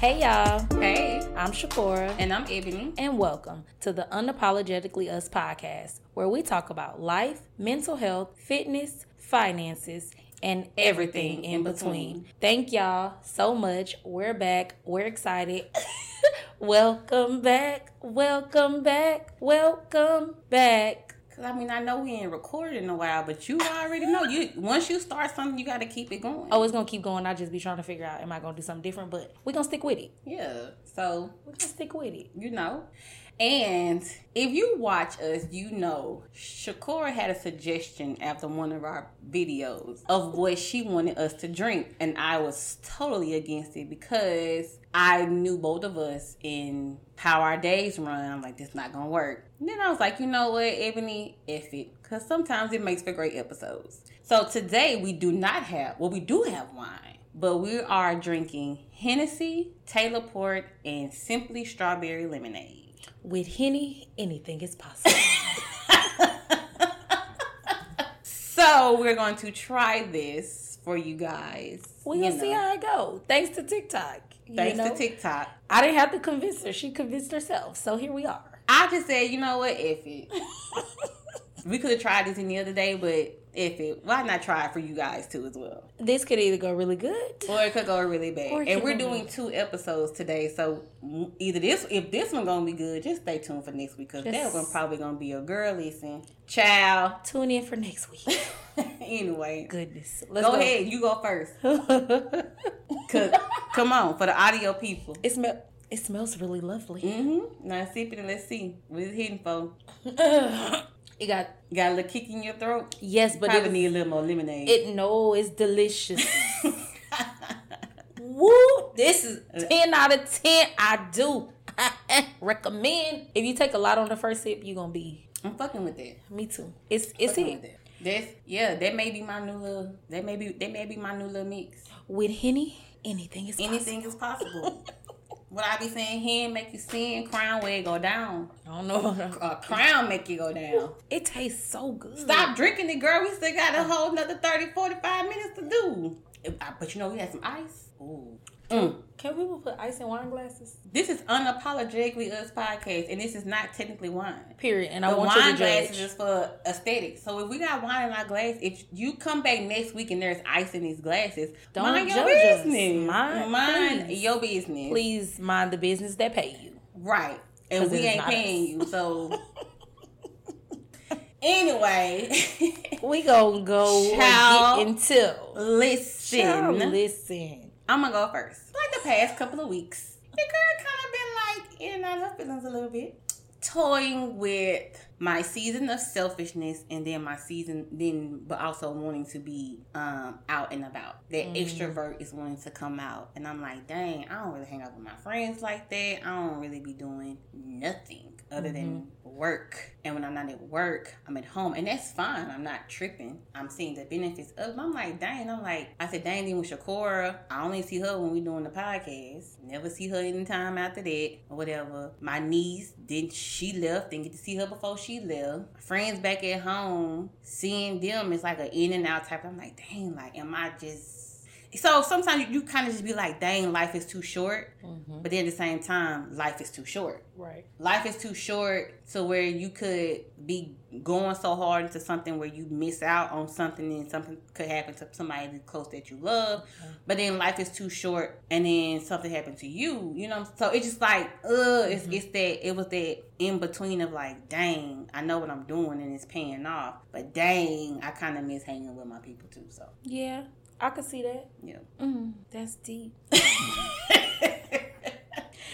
Hey y'all, Hey, I'm Shakora, and I'm Ebony. and welcome to the Unapologetically Us podcast, where we talk about life, mental health, fitness, finances, and everything, in between. Thank y'all so much. We're back. We're excited. welcome back. Welcome back. Welcome back. Cause I mean, I know we ain't recorded in a while, but you already know you. Once you start something, you got to keep it going. Oh, it's gonna keep going. I just be trying to figure out, am I gonna do something different? But we're gonna stick with it. yeah. So We're gonna stick with it. you know, and if you watch us, you know, Shakora had a suggestion after one of our videos of what she wanted us to drink, and I was totally against it because I knew both of us in how our days run. I'm like, this not gonna work. And then I was like, you know what, Ebony, F it, because sometimes it makes for great episodes. So today we do not have, well, we do have wine, but we are drinking Hennessy, Taylor Port, and Simply Strawberry Lemonade. With Henny, anything is possible. So we're going to try this for you guys. We're you see how it go. Thanks to TikTok. you Thanks know? to TikTok. I didn't have to convince her. She convinced herself. So here we are. I just said, you know what, F it. we could have tried this any other day, but if it, why not try it for you guys too as well? This could either go really good. Or it could go really bad. And we're go doing two episodes today, so either this, if this one gonna be good, just stay tuned for next week because that one probably gonna be a girl listen. Child. Tune in for next week. anyway, Goodness. Let's go, ahead. You go first. Cause come on for the audio people. it smell. It smells really lovely. Mm-hmm. Now sip it and let's see what it's hitting for. it got You got a little kick in your throat. yes, but Probably it, need a little more lemonade. it no, it's delicious. Woo! This is ten out of ten. I do recommend. If you take a lot on the first sip, you're gonna be. I'm fucking with that. Me too. It's it's it that. That's yeah. That may be my new little. That may be that may be my new little mix. with Henny. Anything is Anything is possible. what I be saying, hand make you sin, crown it go down. I don't know. A crown make you go down. It tastes so good. Stop drinking it, girl. We still got a whole another 30, 45 minutes to do. But you know, we had some ice. Ooh. Mm. Can people put ice in wine glasses? This is unapologetically us podcast, and this is not technically wine. Period. And I The want wine glasses is for aesthetics. So if we got wine in our glass, if you come back next week and there's ice in these glasses, Don't mind your judge us. business. Mind- Mind please. your business. Please mind the business that pay you. Right. and we ain't paying us. you. So anyway, We gonna go Child. get into. listen. Child, listen. I'm gonna go first. Like the past couple of weeks, the girl kind of been like in and out of her feelings a little bit, toying with my season of selfishness and then my season, then but also wanting to be um out and about. That Mm. extrovert is wanting to come out, and I'm like, dang, I don't really hang out with my friends like that. I don't really be doing nothing other than mm-hmm. work. And when I'm not at work, I'm at home, and that's fine. I'm not tripping. I'm seeing the benefits of. it. I'm like, dang. I'm like, I said, dang. Then with Shakora, I only see her when we doing the podcast. Never see her anytime after that or whatever. My niece, then she left. Didn't get to see her before she left. Friends back at home, seeing them is like an in and out type. I'm like, dang. Like, am I just? So sometimes you, you kind of just be like, dang, life is too short. But then at the same time, life is too short. Right. life is too short to where you could be going so hard into something where you miss out on something and something could happen to somebody close that you love. But then life is too short and then something happened to you you know? So it's just like uh it's, it's that it was that in between of like dang i know what i'm doing and it's paying off. But dang i kind of miss hanging with my people too so. Yeah, I could see that. yeah Mm, that's deep.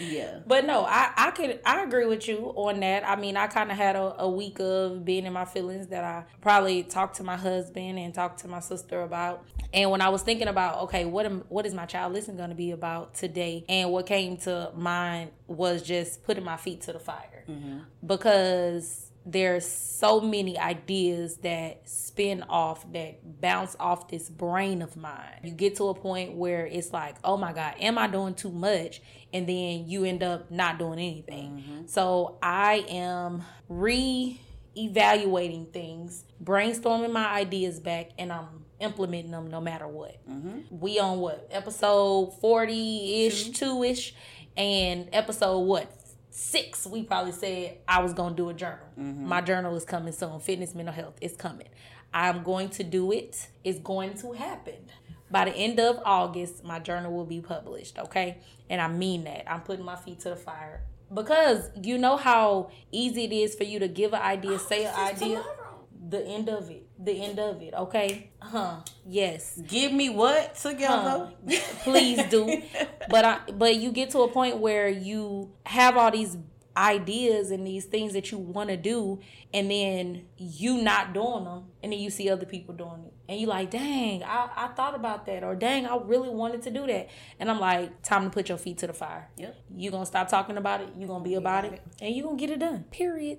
yeah But no, I I could I agree with you on that. I mean, I kind of had a, a week of being in my feelings that I probably talked to my husband and talked to my sister about. And when I was thinking about, okay, what am what is my child listen going to be about today? And what came to mind was just putting my feet to the fire because there's so many ideas that spin off that bounce off this brain of mine. You get to a point where it's like, oh my God, am I doing too much? And then you end up not doing anything. So I am re evaluating things, brainstorming my ideas back, and I'm implementing them no matter what. Mm-hmm. We on what episode forty ish, two ish, and episode what six? We probably said I was gonna do a journal. Mm-hmm. My journal is coming soon. Fitness, mental health is coming. I'm going to do it. It's going to happen. By the end of August, my journal will be published, okay? And I mean that. I'm putting my feet to the fire. Because you know how easy it is for you to give an idea, say an idea. The end of it. The end of it, okay? Huh. Yes. Give me what together? Huh. Please do. But I but you get to a point where you have all these ideas and these things that you want to do and then you not doing them and then you see other people doing it and you like dang I, I thought about that or dang i really wanted to do that and i'm like time to put your feet to the fire Yep. you gonna stop talking about it you gonna be about it and you gonna get it done period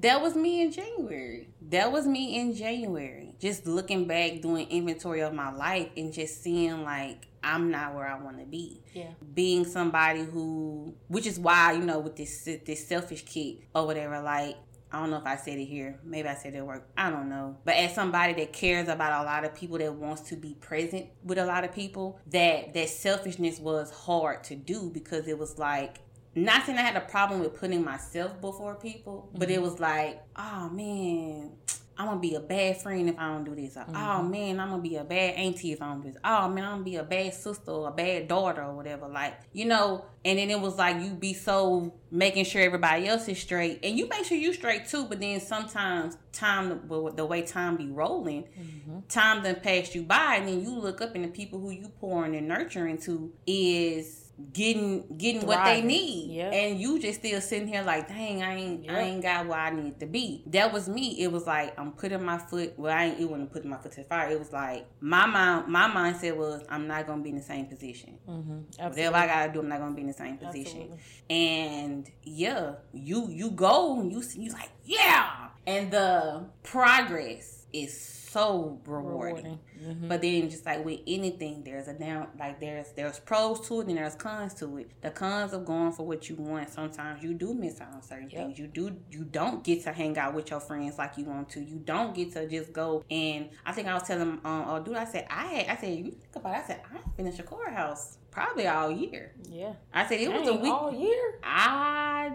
That was me in January. That was me in January. Just looking back, doing inventory of my life and just seeing like I'm not where I want to be. yeah Being somebody who, which is why you know with this this selfish kid or whatever. Like I don't know if I said it here. Maybe I said it at work. I don't know. But as somebody that cares about a lot of people that wants to be present with a lot of people, that that selfishness was hard to do because it was like not saying I had a problem with putting myself before people, but it mm-hmm. was like, oh man, I'm gonna be a bad friend if I don't do this. Or, Oh mm-hmm. man, I'm gonna be a bad auntie if I don't do this. Oh man, I'm gonna be a bad sister or a bad daughter or whatever. Like, you know, and then it was like you be so making sure everybody else is straight and you make sure you straight too, but then sometimes time the way time be rolling, mm-hmm. time done passed you by and then you look up and the people who you pouring and nurturing to is getting getting what they need. Yeah. and you just still sitting here like dang i ain't i ain't got where i need to be. That was me. It was like i'm putting my foot well i ain't wasn't putting my foot to the fire. It was like my mind my mindset was i'm not gonna be in the same position. Mm-hmm. whatever i gotta do i'm not gonna be in the same position. Absolutely. and yeah you you go and you see you like yeah! And the progress is so rewarding, Rewarding. Mhm. but then just like with anything there's a down like there's there's pros to it and there's cons to it the cons of going for what you want sometimes you do miss out on certain Yep. things you do you don't get to hang out with your friends like you want to you don't get to just go and i think i was telling um oh dude i said i had i said you think about it i said i finished a courthouse probably all year yeah i said it was a week all year I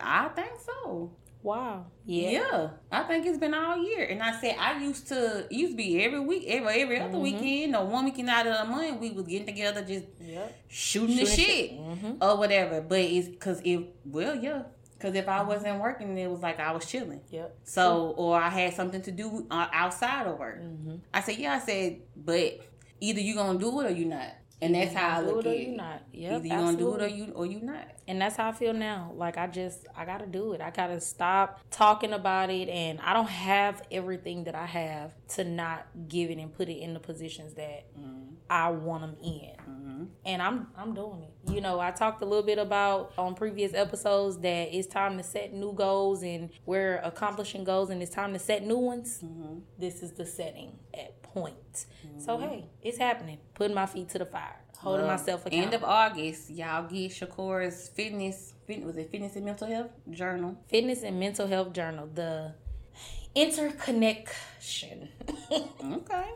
I think so. Wow Yeah. yeah I think it's been all year. And I said I used to it used to be every week, every every other Mhm. weekend or one weekend out of the month we was getting together just yep shooting, the shit mm-hmm. or whatever. But it's because if well yeah. Because if I wasn't working, it was like I was chilling. yep So, or I had something to do uh, outside of work. mm-hmm. I said, yeah. I said, but either you gonna do it or you not. And that's how I do look it at or it. you not yep Either you gonna do it or you or you not. and that's how I feel now. Like I just I gotta do it. I gotta stop talking about it, and I don't have everything that I have to not give it and put it in the positions that I want them in. Mm-hmm. And I'm I'm doing it. You know, I talked a little bit about on previous episodes that it's time to set new goals, and we're accomplishing goals, and it's time to set new ones. Mm-hmm. This is the setting point. So mm-hmm. hey, it's happening. Putting my feet to the fire, holding Well, myself accountable. End of August, y'all get Shakora's fitness, fit, was it fitness and mental health journal? Fitness and Mental Health Journal, the interconnection Okay,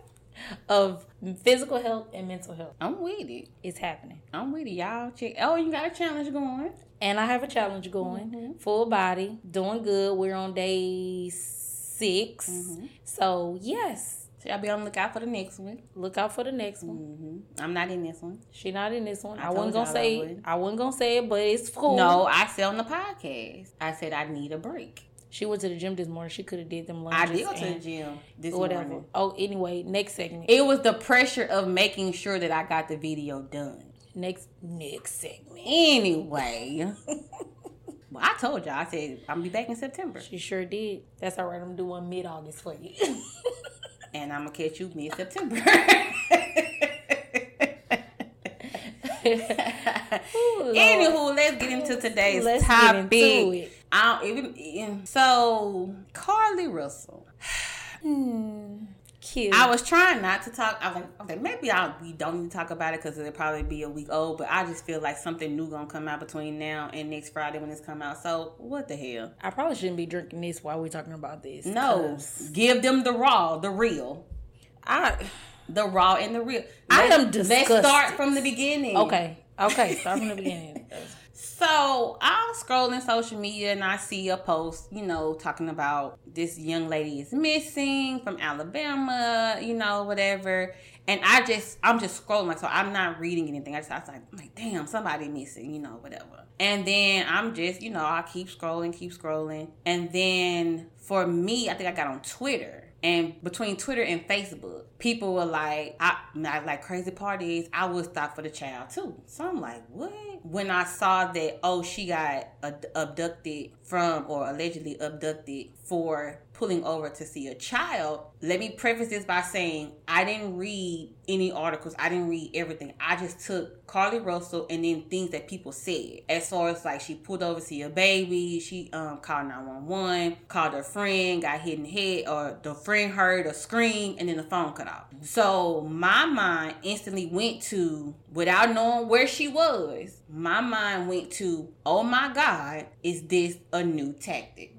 of physical health and mental health I'm with it. it. is happening. I'm with it. Y'all check. Oh, you got a challenge going. And I have a challenge going. Mm-hmm. Full body, doing good. We're on day 6 mm-hmm. So, yes, So y'all be on the lookout for the next one. look out for the next one. hmm I'm not in this one. She not in this one. I I, wasn't gonna say I would. I wasn't gonna say it, but it's cool. No, I said on the podcast. I said I need a break. She went to the gym this morning. She could have did them lunches. I lunges. did go to the gym this Whatever. morning. Oh, anyway, next segment. It was the pressure of making sure that I got the video done. next next segment. Anyway. well, I told y'all. I said I'm be back in September. She sure did. That's all right. I'm doing mid August for you. and I'm gonna catch you mid September. Anywho, let's get into today's Let's topic. into it. I don't even so Carlee Russell. Hmm. Cute. I was trying not to talk. I was like, okay, maybe I we don't need to talk about it because it'll probably be a week old. But I just feel like something new gonna come out between now and next Friday when this come out. So what the hell? I probably shouldn't be drinking this while we're talking about this. No, 'cause give them the raw, the real. I the raw and the real. I am disgusted. Let's start from the beginning. okay. Okay, start from the beginning. So I'm scrolling social media and I see a post, you know, talking about this young lady is missing from Alabama, you know, whatever. And I just, I'm just scrolling, like, so I'm not reading anything. I just, I was like, I'm like, damn, somebody missing, you know, whatever. And then I'm just, you know, I keep scrolling, keep scrolling. And then for me, I think I got on Twitter. And between Twitter and Facebook, people were like, I, like crazy parties. I would stop for the child too. So I'm like, what? When I saw that, oh, she got abducted from or allegedly abducted for pulling over to see a child, let me preface this by saying I didn't read any articles. I didn't read everything. I just took Carlee Russell and then things that people said. As far as like she pulled over to see a baby, she um called 911, called her friend, got hit in the head, or the friend heard a scream and then the phone cut off. So my mind instantly went to, without knowing where she was, my mind went to, oh my God, is this a new tactic?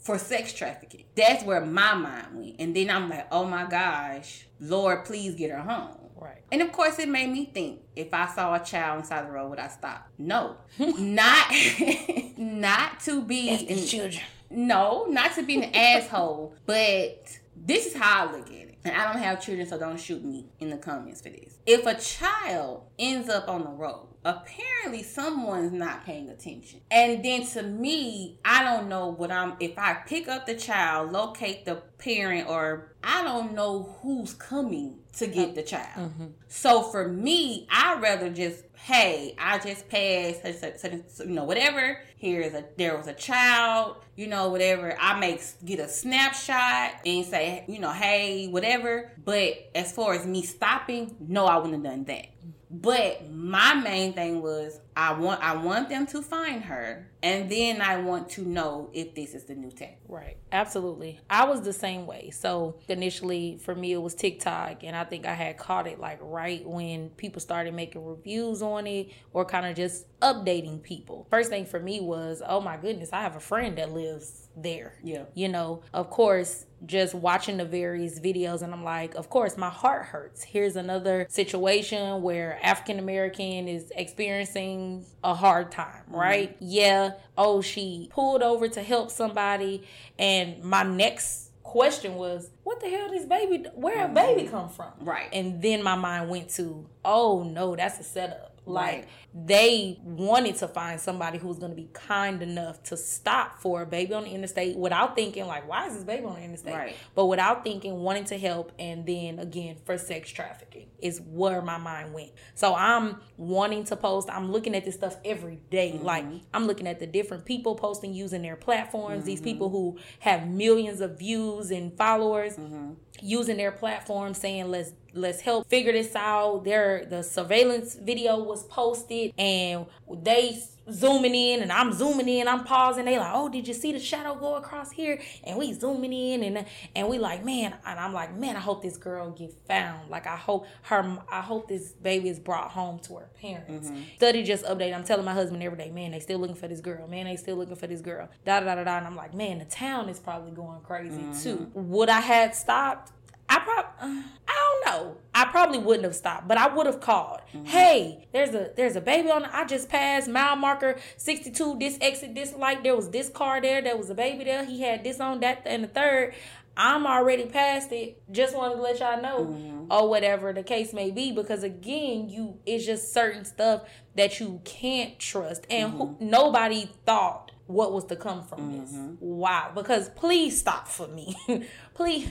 for sex trafficking. That's where my mind went. And then I'm like, oh my gosh, Lord, please get her home. Right. And of course, it made me think: if I saw a child inside the road, would I stop? No, not not to be an- children. no, not to be an asshole, but this is how I look at it. And I don't have children, so don't shoot me in the comments for this. If a child ends up on the road, apparently someone's not paying attention. And then to me, I don't know what I'm, if I pick up the child, locate the parent, or I don't know who's coming to get oh, the child. Mm-hmm. So for me, I'd rather just, hey, I just passed, such- such- such- you know, whatever. Here's a, there was a child, you know, whatever. I make get a snapshot and say, you know, hey, whatever. But as far as me stopping, no, I wouldn't have done that. Mm-hmm. But my main thing was I want I want them to find her, and then I want to know if this is the new tech. Right. Absolutely. I was the same way. So initially for me it was TikTok and I think I had caught it like right when people started making reviews on it or kind of just updating people. First thing for me was, oh my goodness, I have a friend that lives there. Yeah. You know, of course, just watching the various videos and I'm like, of course, my heart hurts. Here's another situation where African American is experiencing a hard time, mm-hmm. right? Yeah. Oh, she pulled over to help somebody and my next question was, what the hell this baby where a mm-hmm. baby come from? Right. And then my mind went to, oh no, that's a setup. Like Right. they wanted to find somebody who was going to be kind enough to stop for a baby on the interstate without thinking like, why is this baby on the interstate? Right. But without thinking, wanting to help, and then again for sex trafficking is where my mind went. So I'm wanting to post. I'm looking at this stuff every day. Mm-hmm. Like I'm looking at the different people posting using their platforms. These mm-hmm. people who have millions of views and followers mm-hmm. using their platform saying let's let's help figure this out. There, the surveillance video was posted and they zooming in and i'm zooming in. I'm pausing. They like oh did you see the shadow go across here? And we zooming in and and we like man and i'm like man i hope this girl get found. Like i hope her i hope this baby is brought home to her parents. Mm-hmm. Study just update. I'm telling my husband every day man they still looking for this girl. Man they still looking for this girl. Da da da da and i'm like man the town is probably going crazy mm-hmm. too. Would i had stopped I probably, I don't know. I probably wouldn't have stopped, but I would have called. Mm-hmm. Hey, there's a there's a baby on. I just passed mile marker 62. This exit, this light. There was this car there. There was a baby there. He had this on that and the third. I'm already past it. Just wanted to let y'all know, mm-hmm. or whatever the case may be, because again, you it's just certain stuff that you can't trust, and who, mm-hmm. nobody thought what was to come from this. Wow, because please stop for me, please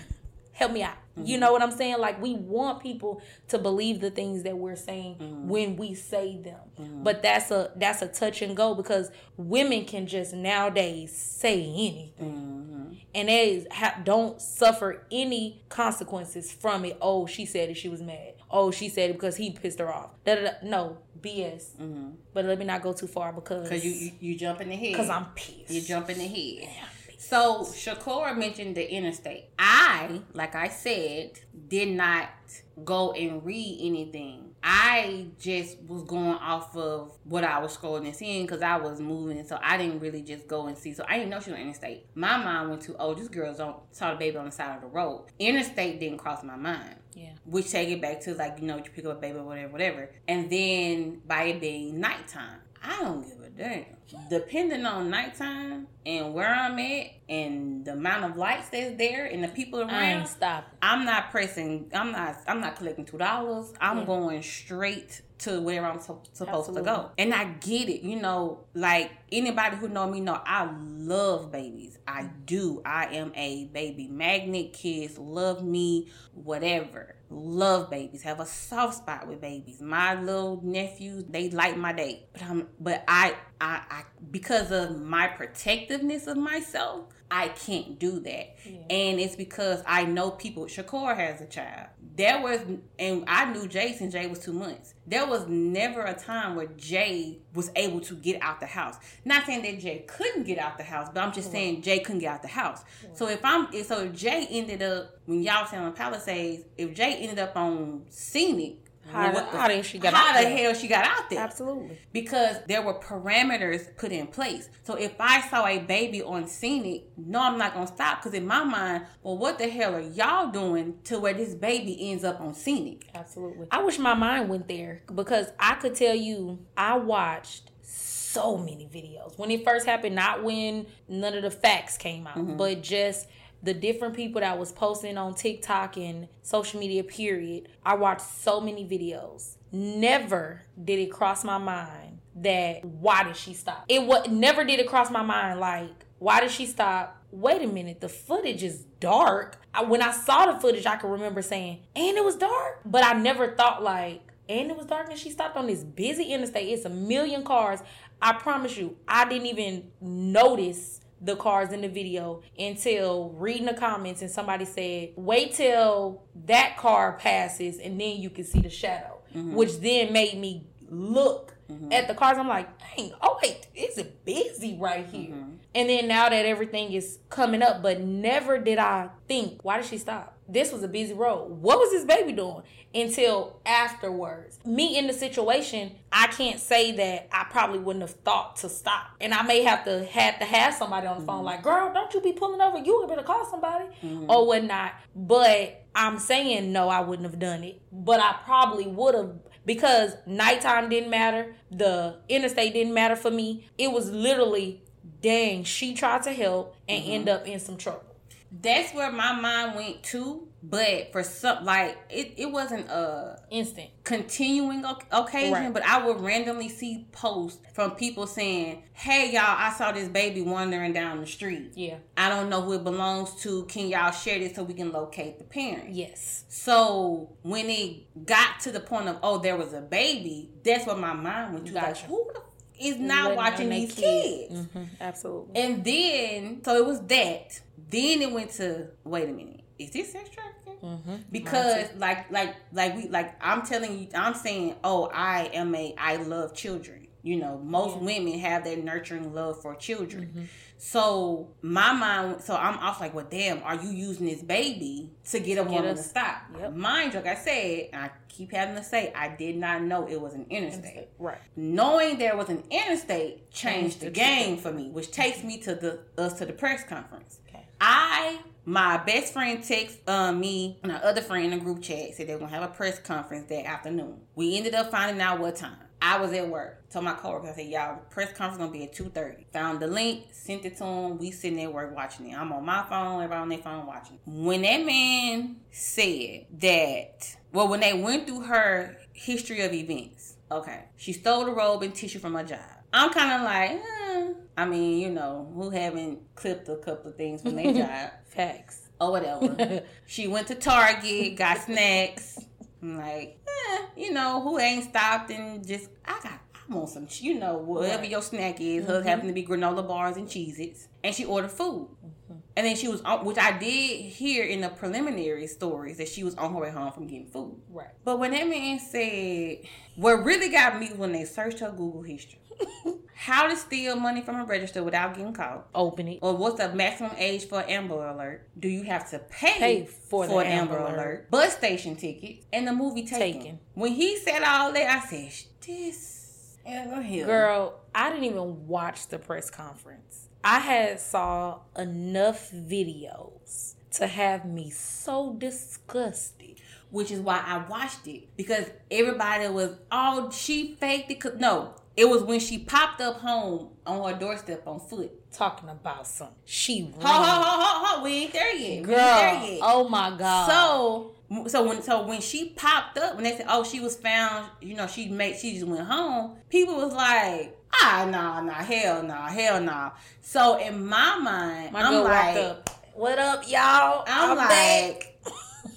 help me out. You mm-hmm. know what I'm saying? Like we want people to believe the things that we're saying mm-hmm. when we say them. Mm-hmm. But that's a that's a touch and go because women can just nowadays say anything. And they ha, don't suffer any consequences from it. Oh, she said it. She was mad. Oh, she said it because he pissed her off. Da, da, da. No, BS. But let me not go too far because Cause you, you you jump in the head. because I'm pissed. you jump in the head. So Shakora mentioned the interstate. I, like I said, did not go and read anything. I just was going off of what I was scrolling and seeing because I was moving, so I didn't really just go and see. So I didn't know she was interstate. My mind went to, oh, this girls don't saw the baby on the side of the road. Interstate didn't cross my mind. Yeah. Which take it back to like you know you pick up a baby or whatever, whatever. And then by it being nighttime, I don't give a damn. Depending on nighttime and where I'm at and the amount of lights that's there and the people I around, ain't stopping. I'm not pressing. I'm not. I'm not collecting two dollars. I'm Yeah. going straight to where I'm so, supposed Absolutely. to go. And I get it. You know, like anybody who know me know I love babies. I mm-hmm. do. I am a baby magnet. Kids love me. Whatever. Love babies. Have a soft spot with babies. My little nephews, they light my day. But I'm. But I. I. I because of my protectiveness of myself. I can't do that. And it's because I know people. Shakora has a child. There was, and I knew Jay since Jay was two months. There was never a time where Jay was able to get out the house. Not saying that Jay couldn't get out the house, but I'm just saying Jay couldn't get out the house. So if I'm, if- so if Jay ended up when y'all on Palisades, if Jay ended up on scenic, How, what the- how did she get how the there? hell she got out there? Absolutely. because there were parameters put in place. So if I saw a baby on scenic, no, I'm not gonna stop because in my mind, well, what the hell are y'all doing to where this baby ends up on scenic? Absolutely. I wish my mind went there because I could tell you I watched so many videos when it first happened, not when none of the facts came out, mm-hmm. but just the different people that was posting on TikTok and social media period. I watched so many videos. Never did it cross my mind that why did she stop? It was never did it cross my mind like why did she stop? Wait a minute, the footage is dark. I, when I saw the footage, I can remember saying, and it was dark, but I never thought like, and it was dark, and she stopped on this busy interstate. It's a million cars. I promise you, I didn't even notice the cars in the video until reading the comments and somebody said, wait till that car passes and then you can see the shadow, mm-hmm. which then made me look mm-hmm. at the cars. I'm like, dang, oh wait, it's busy right here. Mm-hmm. And then now that everything is coming up, but never did I think, why did she stop? This was a busy road. What was this baby doing? Until afterwards. Me in the situation, I can't say that I probably wouldn't have thought to stop. And I may have to have to have somebody on the phone mm-hmm. like, girl, don't you be pulling over. You better call somebody mm-hmm. or whatnot. But I'm saying no, I wouldn't have done it. But I probably would have because nighttime didn't matter. The interstate didn't matter for me. It was literally, dang, she tried to help and mm-hmm. end up in some trouble. That's where my mind went to, but for some, like it, it wasn't a Instant. continuing occasion, Right. but I would randomly see posts from people saying, "Hey y'all, I saw this baby wandering down the street. Yeah. I don't know who it belongs to. Can y'all share this so we can locate the parent?" Yes. So when it got to the point of oh there was a baby, that's what my mind went to. Like who the is not watching these kids. kids? Mhm, Absolutely. And then so it was that. Then it went to wait a minute. Is this sex trafficking? Mm-hmm. Because like like like we like I'm telling you I'm saying oh I am a I love children. You know most Yeah. women have that nurturing love for children. So my mind, so I'm off like, well, damn, are you using this baby to get a Get woman us- to stop? Yep. Mind you, like I said, and I keep having to say, I did not know it was an interstate. Right. Knowing there was an interstate changed the the game for me, which takes me to the us to the press conference. Okay. I my best friend text uh, me and our other friend in the group chat said they were gonna have a press conference that afternoon. We ended up finding out what time. I was at work. Told my coworker, I said, "Y'all, the press conference gonna be at 2.30. Found the link, sent it to him. We sitting at work watching it. I'm on my phone, everybody on their phone watching. When that man said that, well, when they went through her history of events, okay, she stole the robe and tissue from her job. I'm kind of like, eh. I mean, you know, who haven't clipped a couple of things from their job Facts. or whatever. she went to Target, got snacks. I'm like, eh, you know, who ain't stopped and just I got I want some you know, whatever Right. your snack is. Hers Mhm. happen to be granola bars and Cheez Its. And she ordered food. And then she was on, which I did hear in the preliminary stories that she was on her way home from getting food. Right. But when that man said, what really got me when they searched her Google history. How to steal money from a register without getting caught? Open it. Or what's the maximum age for an Amber Alert? Do you have to pay, Pay for the an Amber Alert. Alert? Bus station tickets and the movie Taken. Taken. When he said all that, I said, this. Girl, I didn't even watch the press conference. I had saw enough videos to have me so disgusted. which is why I watched it because everybody was oh she faked it. 'Cause- No, it was when she popped up home on her doorstep on foot. Talking about some she Ho ho ho ho ho! We ain't there yet. we girl. ain't there yet. Oh my god. So so when so when she popped up when they said oh she was found you know she made she just went home people was like ah nah nah hell nah hell nah so in my mind my I'm like up. What up, y'all? I'm, like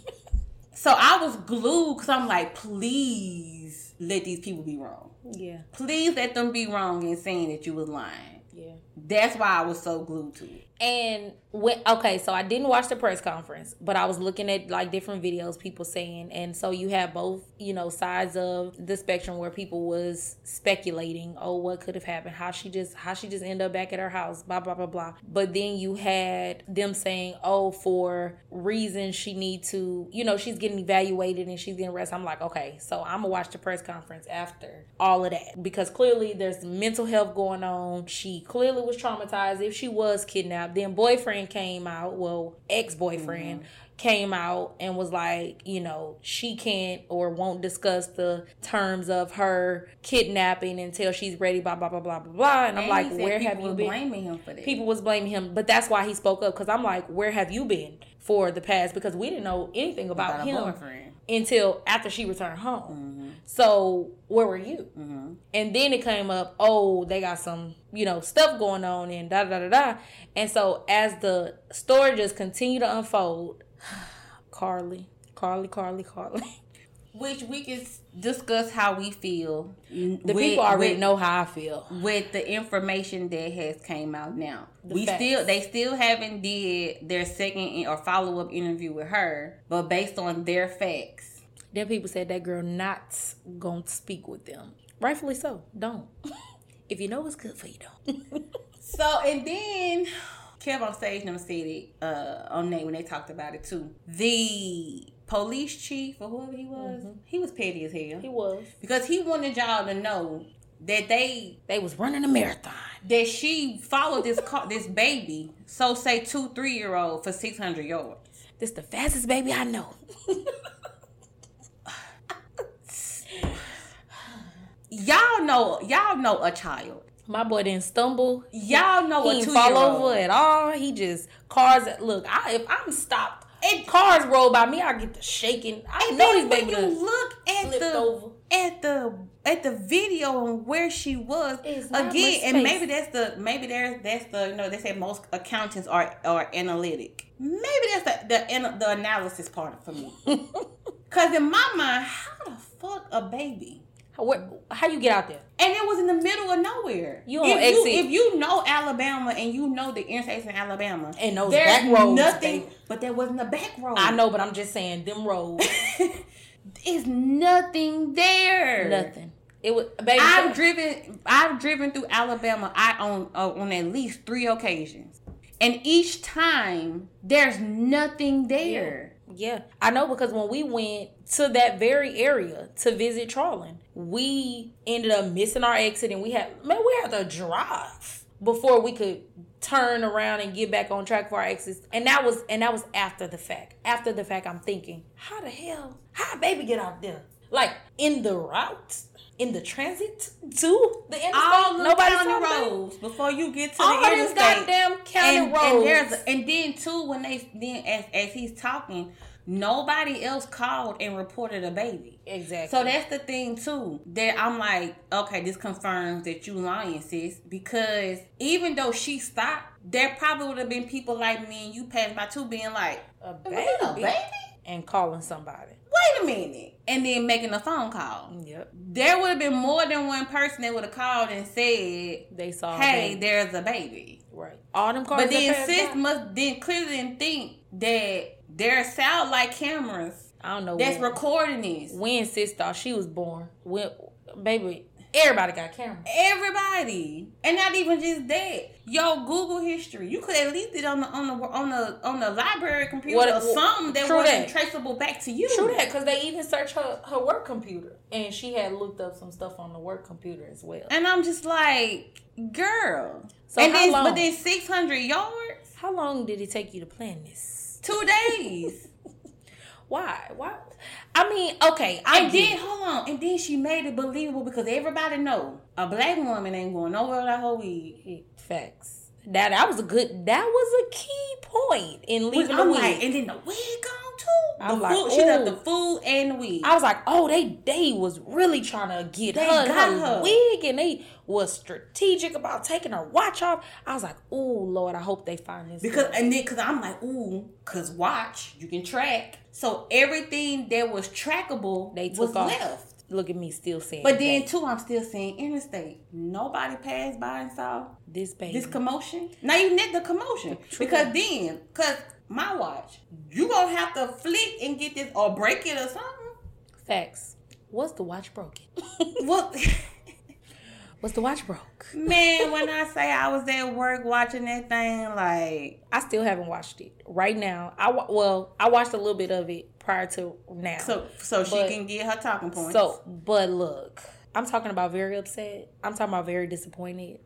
so I was glued because I'm like please let these people be wrong Yeah, please let them be wrong in saying that you was lying yeah. that's why I was so glued to it And when okay, so I didn't watch the press conference, but I was looking at like different videos, people saying, and so you have both, you know, sides of the spectrum where people was speculating, oh, what could have happened, how she just, how she just end up back at her house, blah blah blah blah. But then you had them saying, oh, for reasons she need to, you know, she's getting evaluated and she's getting rest. I'm like, okay, so I'm gonna watch the press conference after all of that because clearly there's mental health going on. She clearly was traumatized. If she was kidnapped, then boyfriend came out, well, ex boyfriend. Mm-hmm. Came out and was like, you know, she can't or won't discuss the terms of her kidnapping until she's ready, blah, blah, blah, blah, blah, blah. And I'm like, where have you been? blaming him for that people was blaming him but that's why he spoke up because i'm like where have you been for the past because we didn't know anything about, About him boyfriend. until after she returned home. Mm-hmm. So where were you? Mm-hmm. And then it came up oh they got some you know stuff going on and da da da da. And so as the story just continued to unfold Carlee Carlee Carlee Carlee which we can discuss how we feel the people already know how i feel with the information that has came out now. The we facts. still they still haven't did their second or follow up interview with her, but based on their facts, Then people said that girl not gonna speak with them. Rightfully so. Don't. if you know what's good for you, don't. So and then Kev on stage them said it uh, on Nate when they talked about it too. The police chief or whoever he was, he was petty as hell Mm-hmm. he was. because he wanted y'all to know that they They was running a marathon. that she followed this car, this baby, so say two three year old for six hundred yards. This the fastest baby I know. Y'all know, y'all know a child. My boy didn't stumble. Y'all know He a didn't two fall over at all. He just cars. Look, I, if I'm stopped and cars roll by me, I get the shaking. I And know these when baby you look at the over. at the at the video and where she was again, and maybe that's the maybe there's that's the you know they say most accountants are are analytic. Maybe that's the the, the analysis part for me. Cause in my mind, how the fuck a baby? How, how you get out there? And it was in the middle of nowhere. You if exit. You, if you know Alabama and you know the interstates in Alabama, And those there's back roads, nothing. baby. But there wasn't a back road. I know, but I'm just saying them roads, It's nothing there. nothing. It was baby. I've driven. I've driven through Alabama. I on uh, on at least three occasions, and each time there's nothing there. Yeah, I know because when we went to that very area to visit Charlin, we ended up missing our exit and we had man, we had to drive before we could turn around and get back on track for our exits. And that was and that was after the fact. After the fact, I'm thinking, how the hell, how baby get out there? Like in the route, in the transit to the interstate. All the Nobody's county about roads before you get to All the these interstate. goddamn county and, roads. And, there's and then too when they then as as he's talking, nobody else called and reported a baby. exactly. So that's the thing too. That I'm like, okay, this confirms that you lying, sis. Because even though she stopped, there probably would have been people like me and you passed by too, being like, a "Was it a baby baby? and calling somebody. Wait a minute, and then making a phone call. Yep. There would have been more than one person that would have called and said, They saw. "Hey, there's a baby." Right. All them cars. But then sis by. must then clearly didn't think that there are satellite cameras I don't know. that's when, recording this. when sis thought she was born. When baby, everybody got cameras. Everybody, and not even just that. Yo, Google history. You could at least it on the on the on the on the library computer What- or something that wasn't that. traceable back to you. True that, because they even searched her her work computer, and she had looked up some stuff on the work computer as well. And I'm just like, girl. So and how then, long? but then 600 yards, How long did it take you to plan this? two days. Why? Why? I mean, okay, I and get then hold on, and then she made it believable because everybody know a black woman ain't going nowhere without her wig. it. facts. That that was a good. That was a key point in leaving the I'm wig. like, and then the wig gone too. I'm the like, food, she left the food and the wig. I was like, oh, they they was really trying to get They her, got her, her. wig, and they was strategic about taking her watch off. I was like, oh Lord, I hope they find this Because girl. and then because I'm like, ooh, cause watch you can track. So everything that was trackable they was took off. left. Look at me still saying, But then that. too, I'm still saying interstate. Nobody passed by and saw this baby, this commotion. Now you that the commotion. True. Because then, cause my watch, you gonna have to flick and get this or break it or something. facts. Was the watch broken? What was the watch broke? man, when I say I was at work watching that thing, like I still haven't watched it. Right now, I well, I watched a little bit of it prior to now. so so she But- can get her talking points. So, but look, I'm talking about very upset. I'm talking about very disappointed.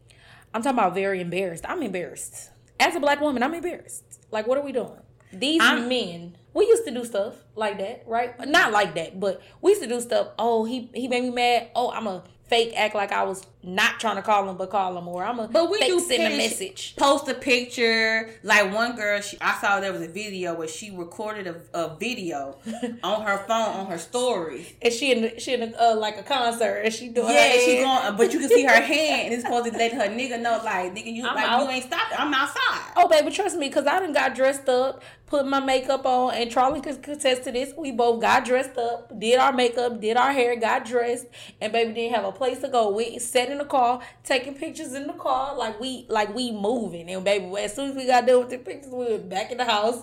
I'm talking about very embarrassed. I'm embarrassed. As a black woman, I'm embarrassed. Like, what are we doing? These I'm- men, we used to do stuff like that, right? Not like that, but we used to do stuff. Oh, he he made me mad. Oh, I'm a fake act like I was not trying to call them, but call them, or I'm a But we do send a message. post a picture. Like one girl, she, I saw there was a video where she recorded a, a video on her phone on her story, And she in she in the, uh, like a concert, and she doing Yeah, she going, but you can see her hand, and it's supposed to let her nigga know, like nigga, you I'm like out. you ain't stopped. I'm outside. Oh, baby, trust me, because I done got dressed up, put my makeup on, and Charlie could contest to this. We both got dressed up, did our makeup, did our hair, got dressed, and baby didn't have a place to go. We sat in the car, taking pictures in the car, like we like we moving. And baby, as soon as we got done with the pictures, we were back in the house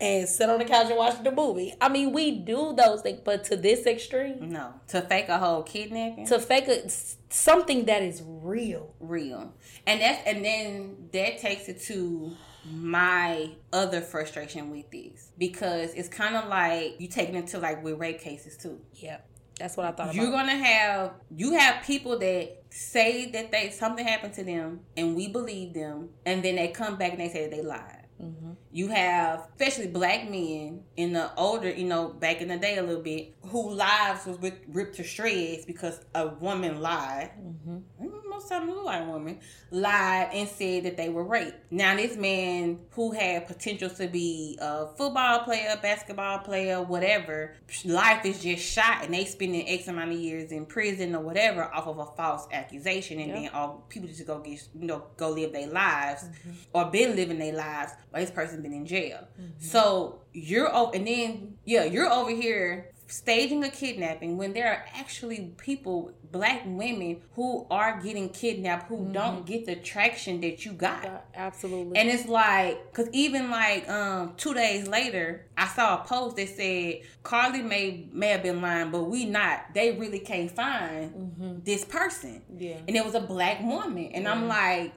and sit on the couch and watch the movie. I mean, we do those things, but to this extreme, No, to fake a whole kidnapping, to fake a, something that is real. real, and that's and then that takes it to my other frustration with this because it's kind of like you taking it to like with rape cases too. Yeah, that's what I thought You're gonna have you have people that say that they something happened to them and we believe them, and then they come back and they say that they lied. Mm-hmm. You have especially black men in the older, you know, back in the day a little bit, who lives was ripped, ripped to shreds because a woman lied. Mm-hmm. Them look like women lied and said that they were raped. Now this man who had potential to be a football player, basketball player, whatever, life is just shot, and they spending X amount of years in prison or whatever off of a false accusation, and Yeah. then all people just go get you know go live their lives Mm-hmm. or been living their lives, but this person been in jail. So you're over, and then yeah, you're over here staging a kidnapping when there are actually people, black women, who are getting kidnapped who don't get the traction that you got. Yeah, absolutely. And it's like, cause even like um two days later, I saw a post that said Carlee may may have been lying, but we not. They really can't find this person, yeah. and it was a black woman, and I'm like,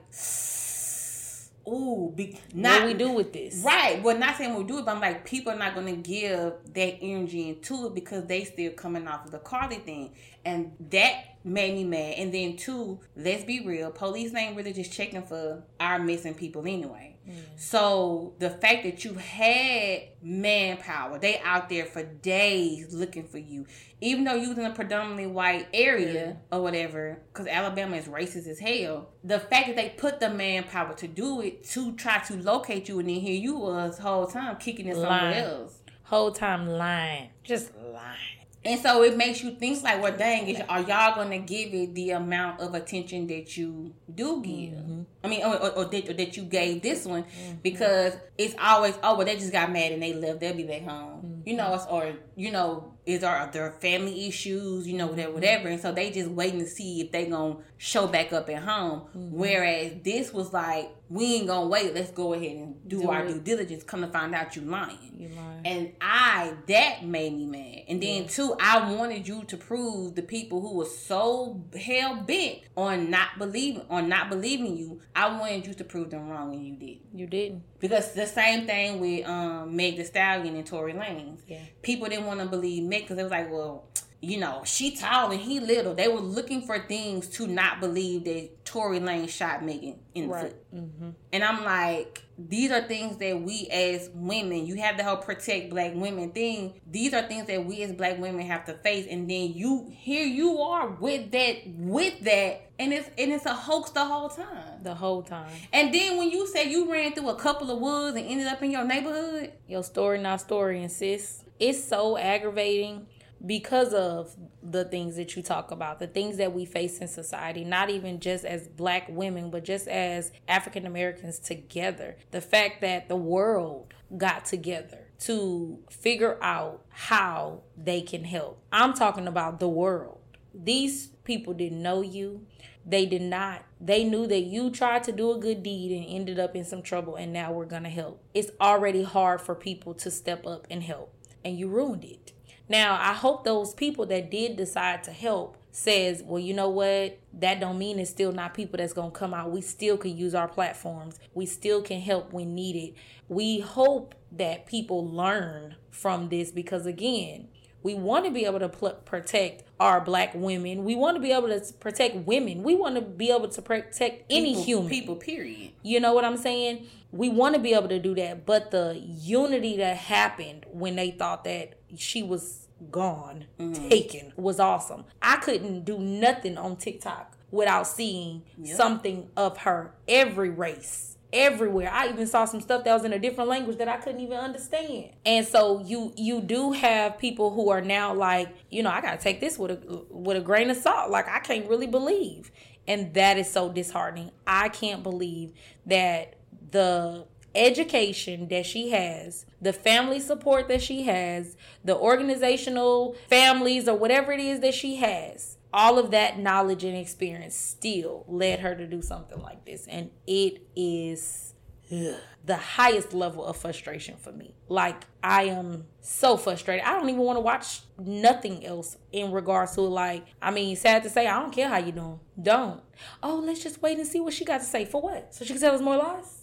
ooh, be, not what we do with this? Right. Well, not saying we do it, but I'm like, people are not going to give that energy into it because they still coming off of the Carlee thing. And that made me mad. And then, two, let's be real, police ain't really just checking for our missing people anyway. Mm. So the fact that you had manpower, they out there for days looking for you, even though you was in a predominantly white area or whatever, because Alabama is racist as hell. The fact that they put the manpower to do it to try to locate you, and then here you was whole time kicking it somewhere else. Whole time lying, just lying. And so it makes you think like, well, dang, is, are y'all gonna give it the amount of attention that you do give? Mm-hmm. I mean, or, or, or, that, or that you gave this one, mm-hmm. because it's always, oh, well, they just got mad and they left. They'll be back home, mm-hmm. You know, it's, or you know, is our there family issues, you know, whatever, whatever, and so they just waiting to see if they gonna show back up at home. Whereas this was like, we ain't gonna wait. Let's go ahead and do, Do our it. due diligence. Come to find out you lying. You lying. And I that made me mad. And then two, I wanted you to prove the people who were so hell bent on not believing on not believing you. I wanted you to prove them wrong, and you did. you didn't. Because the same thing with um Meg Thee Stallion and Tory Lanez. Yeah. People didn't want to believe Meg because it was like, well, you know, she tall and he little. They were looking for things to not believe that Tory Lane shot Megan in the Right. foot. Mm-hmm. And I'm like, these are things that we as women, you have the whole protect black women thing. These are things that we as black women have to face. And then you here you are with that with that and it's and it's a hoax the whole time. The whole time. And then when you say you ran through a couple of woods and ended up in your neighborhood, Your story, not story, and sis. It's so aggravating because of the things that you talk about, the things that we face in society, not even just as black women, but just as African Americans together. The fact that the world got together to figure out how they can help. I'm talking about the world. These people didn't know you. They did not. They knew that you tried to do a good deed and ended up in some trouble, and now we're going to help. It's already hard for people to step up and help, and you ruined it. Now, I hope those people that did decide to help says, well, you know what? That don't mean it's still not people that's going to come out. We still can use our platforms. We still can help when needed. We hope that people learn from this because again, we want to be able to pl- protect our black women. We want to be able to protect women. We want to be able to protect any people, human. people, period. You know what I'm saying? We want to be able to do that, but the unity that happened when they thought that she was gone, mm-hmm. taken, was awesome. I couldn't do nothing on TikTok without seeing something of her every race. Everywhere, I even saw some stuff that was in a different language that I couldn't even understand. And so you you do have people who are now like, you know, I gotta take this with a with a grain of salt. Like I can't really believe, and that is so disheartening. I can't believe that the education that she has, the family support that she has, the organizational families or whatever it is that she has, all of that knowledge and experience still led her to do something like this. And it is ugh, the highest level of frustration for me. Like, I am so frustrated. I don't even want to watch nothing else in regards to like, I mean, sad to say, I don't care how you doing. Don't. Oh, let's just wait and see what she got to say. For what? So she can tell us more lies?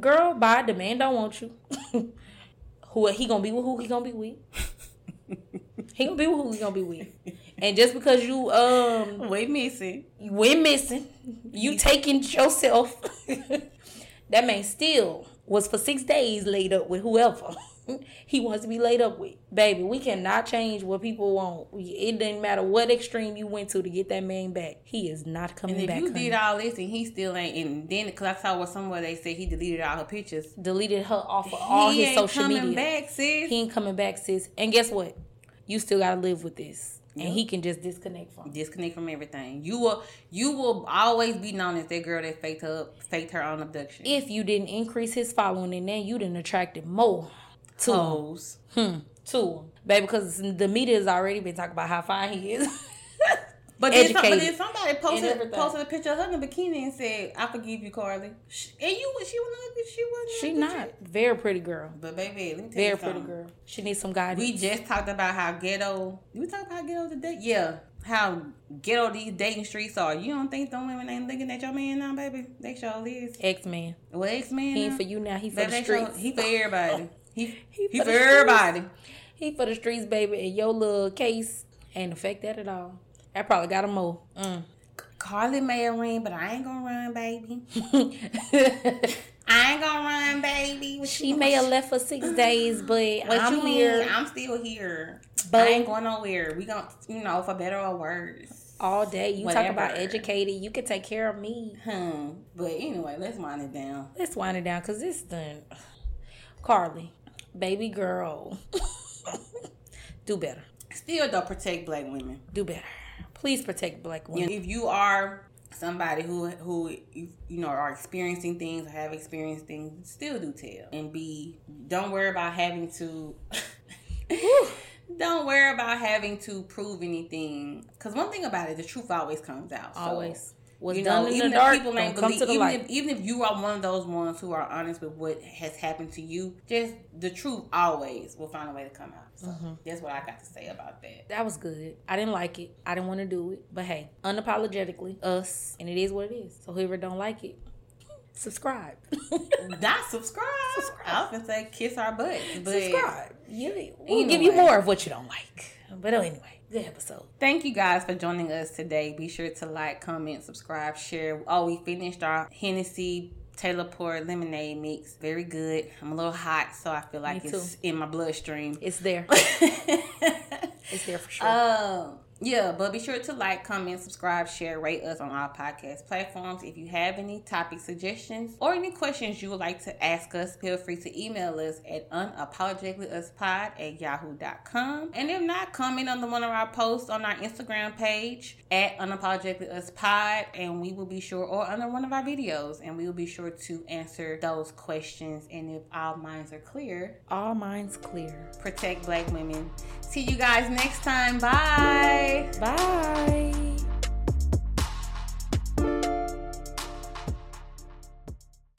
Girl, bye. The man don't want you. who he gonna be with? Who he gonna be with? he gonna be with who he gonna be with. And just because you um We missing. we went missing, you taking yourself. that man still was for six days laid up with whoever he wants to be laid up with. Baby, we cannot change what people want. It doesn't matter what extreme you went to to get that man back. He is not coming And if back. you honey. did all this and he still ain't, and then because I saw what somewhere they said he deleted all her pictures. Deleted her off of all he his ain't social coming media. back, sis. He ain't coming back, sis. And guess what? You still gotta live with this. And he can just disconnect from. Disconnect from everything. You will, you will always be known as that girl that faked her, faked her own abduction. If you didn't increase his following, and then you didn't attracted more him. Hoes. Hmm. Him. Baby, because the media has already been talking about how fine he is. But then, some, but then somebody posted posted a picture of her in a bikini and said, "I forgive you, Carlee." Sh- And you, she was not, she wasn't. she not. Very pretty girl. But baby, let me tell Very you pretty girl. She needs some guidance. We just talked about how ghetto. We talked about ghetto today. Yeah, how ghetto these dating streets are. You don't think the women ain't looking at your man now, baby? They sure is. X man. Well, X man. He ain't for you now. He for Baby, the streets. he for everybody. He He he, for for, everybody. He for the streets, baby. And your little case ain't affect that at all. I probably got him more. Mm. Carlee may have ring, but I ain't gonna run, baby. I ain't gonna run, baby. What she may have left for six days, but What I'm you here mean? I'm still here. But- I ain't going nowhere. We gonna, you know, for better or worse. all day. You talk about Whatever. educated. You can take care of me. Hmm. But anyway, let's wind it down. Let's wind it down because this done. Carlee, baby girl, do better. Still don't protect black women. Do better. Please protect black women. if you are somebody who who you know are experiencing things or have experienced things, still do tell and be. Don't worry about having to. don't worry about having to prove anything. Because one thing about it, the truth always comes out. So What's you done know, in even the if dark, people ain't come believe, to the even light. if, even if you are one of those ones who are honest with what has happened to you, just the truth always will find a way to come out. So Mm-hmm. that's what I got to say about that. That was good. I didn't like it. I didn't want to do it. But hey, unapologetically, us, and it is what it is. So whoever don't like it, subscribe. Not subscribe. I was gonna say kiss our butts, but subscribe. Yeah, we'll give you more of what you don't like. But anyway, good episode. Thank you guys for joining us today. Be sure to like, comment, subscribe, share. Oh, we finished our Hennessy Taylor Port lemonade mix. Very good. I'm a little hot, so I feel like it's in my bloodstream. It's there. It's there for sure. Um, yeah, but be sure to like, comment, subscribe, share, rate us on our podcast platforms. If you have any topic suggestions or any questions you would like to ask us, feel free to email us at unapologeticallyuspod at yahoo.com. And if not, comment on the one of our posts on our Instagram page at unapologeticallyuspod and we will be sure, or under one of our videos, and we will be sure to answer those questions. And if all minds are clear, All minds clear. protect black women. See you guys next time. Bye. Bye.